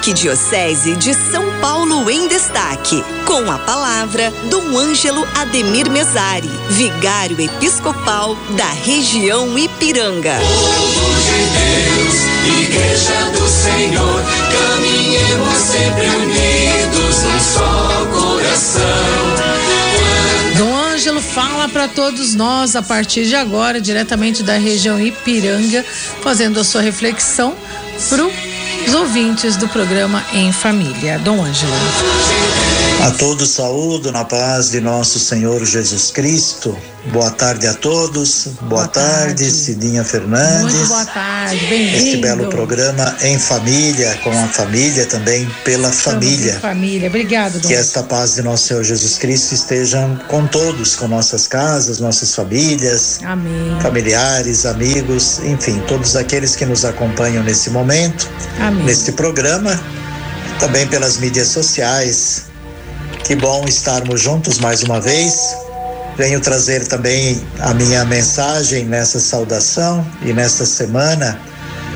Arquidiocese de São Paulo em Destaque. Com a palavra, Dom Ângelo Ademir Mesari, vigário episcopal da região Ipiranga. Povo de Deus, Igreja do Senhor, caminhemos sempre unidos num só coração. Dom Ângelo fala para todos nós a partir de agora, diretamente da região Ipiranga, fazendo a sua reflexão para os ouvintes do programa Em Família. Dom Ângelo. A todos saúdo na paz de nosso Senhor Jesus Cristo. Boa tarde a todos. Boa, boa tarde, tarde, Cidinha Fernandes. Muito boa tarde, bem-vindo. Este belo programa em família, com a família também, pela Estamos família. família, obrigado. Dom. Que esta paz de nosso Senhor Jesus Cristo esteja com todos, com nossas casas, nossas famílias, Amém. familiares, amigos, enfim, todos aqueles que nos acompanham nesse momento, Amém. neste programa, também pelas mídias sociais. Que bom estarmos juntos mais uma vez. Venho trazer também a minha mensagem nessa saudação e nesta semana,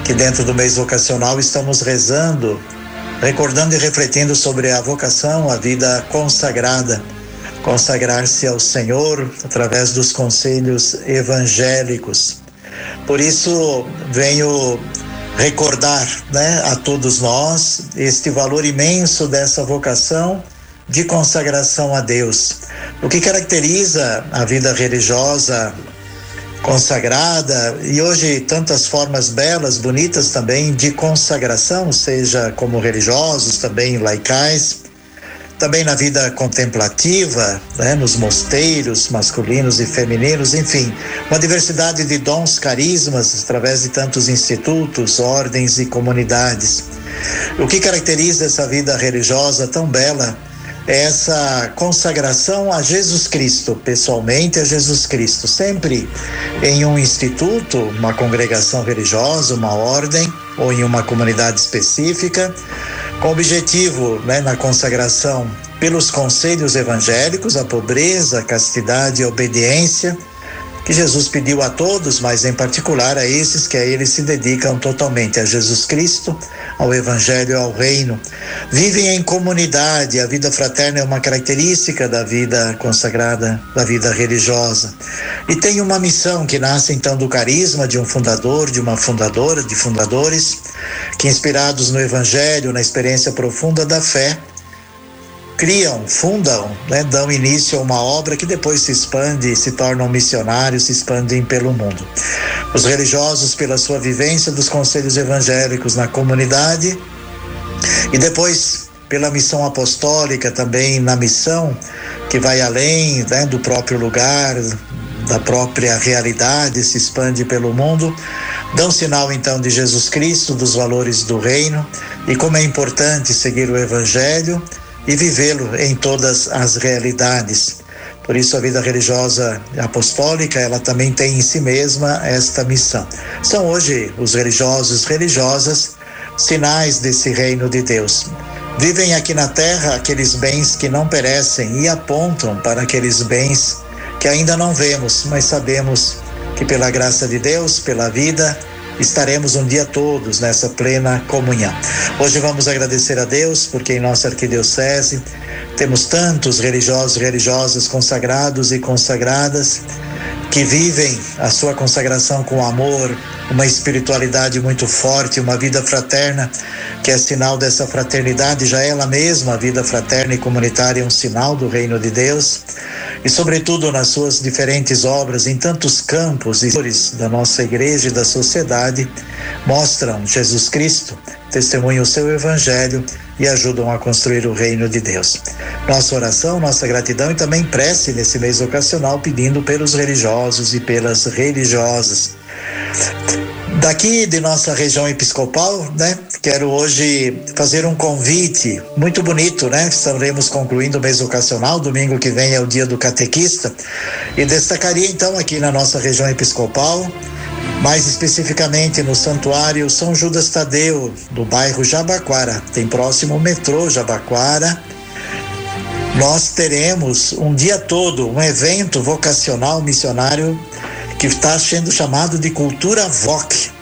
que dentro do mês vocacional estamos rezando, recordando e refletindo sobre a vocação, a vida consagrada, consagrar-se ao Senhor através dos conselhos evangélicos. Por isso, venho recordar né, a todos nós este valor imenso dessa vocação de consagração a Deus. O que caracteriza a vida religiosa consagrada e hoje tantas formas belas, bonitas também de consagração, seja como religiosos, também laicais, também na vida contemplativa, né, nos mosteiros masculinos e femininos, enfim, uma diversidade de dons, carismas através de tantos institutos, ordens e comunidades. O que caracteriza essa vida religiosa tão bela essa consagração a Jesus Cristo, pessoalmente a Jesus Cristo, sempre em um instituto, uma congregação religiosa, uma ordem ou em uma comunidade específica, com objetivo né, na consagração pelos conselhos evangélicos, a pobreza, a castidade e a obediência que Jesus pediu a todos, mas em particular a esses que a ele se dedicam totalmente a Jesus Cristo, ao Evangelho, ao Reino. Vivem em comunidade, a vida fraterna é uma característica da vida consagrada, da vida religiosa. E tem uma missão que nasce então do carisma de um fundador, de uma fundadora, de fundadores, que inspirados no Evangelho, na experiência profunda da fé, criam, fundam, né, dão início a uma obra que depois se expande, se tornam missionários, se expandem pelo mundo. Os religiosos, pela sua vivência dos conselhos evangélicos na comunidade, e depois pela missão apostólica também na missão que vai além né, do próprio lugar, da própria realidade, se expande pelo mundo, dão sinal então de Jesus Cristo, dos valores do reino e como é importante seguir o Evangelho e vivê-lo em todas as realidades. Por isso a vida religiosa apostólica, ela também tem em si mesma esta missão. São hoje os religiosos, religiosas, sinais desse reino de Deus. Vivem aqui na terra aqueles bens que não perecem e apontam para aqueles bens que ainda não vemos, mas sabemos que pela graça de Deus, pela vida, estaremos um dia todos nessa plena comunhão. Hoje vamos agradecer a Deus porque em nossa arquidiocese temos tantos religiosos e religiosas consagrados e consagradas que vivem a sua consagração com amor, uma espiritualidade muito forte, uma vida fraterna, que é sinal dessa fraternidade, já ela mesma, a vida fraterna e comunitária, é um sinal do reino de Deus. E, sobretudo, nas suas diferentes obras, em tantos campos e da nossa igreja e da sociedade, mostram Jesus Cristo, testemunham o seu evangelho e ajudam a construir o reino de Deus. Nossa oração, nossa gratidão e também prece nesse mês ocasional pedindo pelos religiosos e pelas religiosas. Daqui de nossa região episcopal, né? Quero hoje fazer um convite muito bonito, né? Estaremos concluindo o mês ocasional, domingo que vem é o dia do catequista, e destacaria então aqui na nossa região episcopal mais especificamente no Santuário São Judas Tadeu, do bairro Jabaquara. Tem próximo o metrô Jabaquara. Nós teremos um dia todo um evento vocacional missionário que está sendo chamado de Cultura VOC.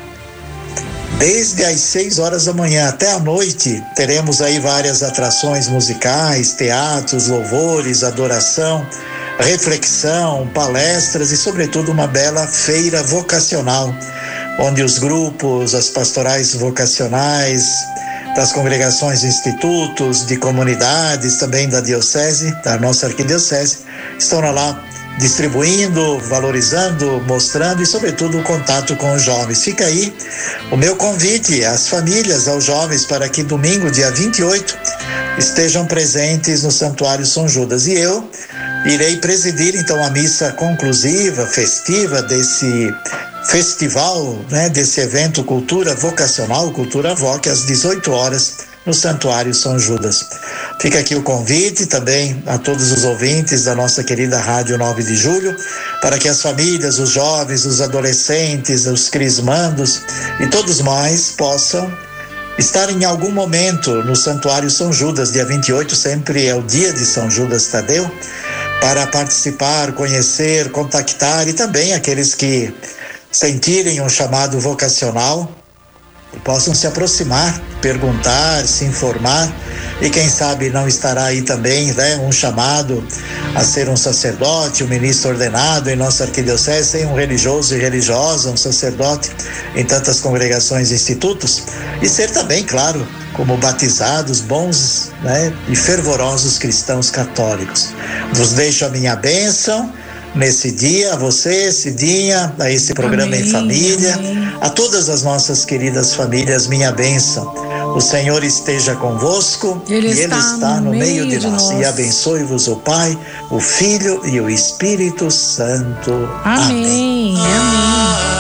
Desde as 6 horas da manhã até a noite, teremos aí várias atrações musicais, teatros, louvores, adoração, reflexão, palestras e, sobretudo, uma bela feira vocacional, onde os grupos, as pastorais vocacionais, das congregações, institutos, de comunidades, também da diocese, da nossa arquidiocese, estão lá distribuindo, valorizando, mostrando e, sobretudo, o contato com os jovens. Fica aí o meu convite às famílias, aos jovens, para que domingo, dia 28, estejam presentes no Santuário São Judas. E eu irei presidir, então, a missa conclusiva, festiva desse festival, né, desse evento Cultura Vocacional, Cultura Voc, às 18 horas no Santuário São Judas. Fica aqui o convite também a todos os ouvintes da nossa querida Rádio 9 de Julho, para que as famílias, os jovens, os adolescentes, os crismandos e todos mais possam estar em algum momento no Santuário São Judas, dia 28, sempre é o dia de São Judas Tadeu, para participar, conhecer, contactar e também aqueles que sentirem um chamado vocacional possam se aproximar, perguntar, se informar e quem sabe não estará aí também, né, um chamado a ser um sacerdote, um ministro ordenado em nossa arquidiocese, um religioso e religiosa, um sacerdote em tantas congregações e institutos e ser também, claro, como batizados, bons, né, e fervorosos cristãos católicos. Vos deixo a minha bênção nesse dia, a você, Cidinha, a esse programa amém, em família, amém. a todas as nossas queridas famílias, minha bênção. O Senhor esteja convosco ele e Ele está no meio de, de nós. nós. E abençoe-vos o Pai, o Filho e o Espírito Santo. Amém. amém.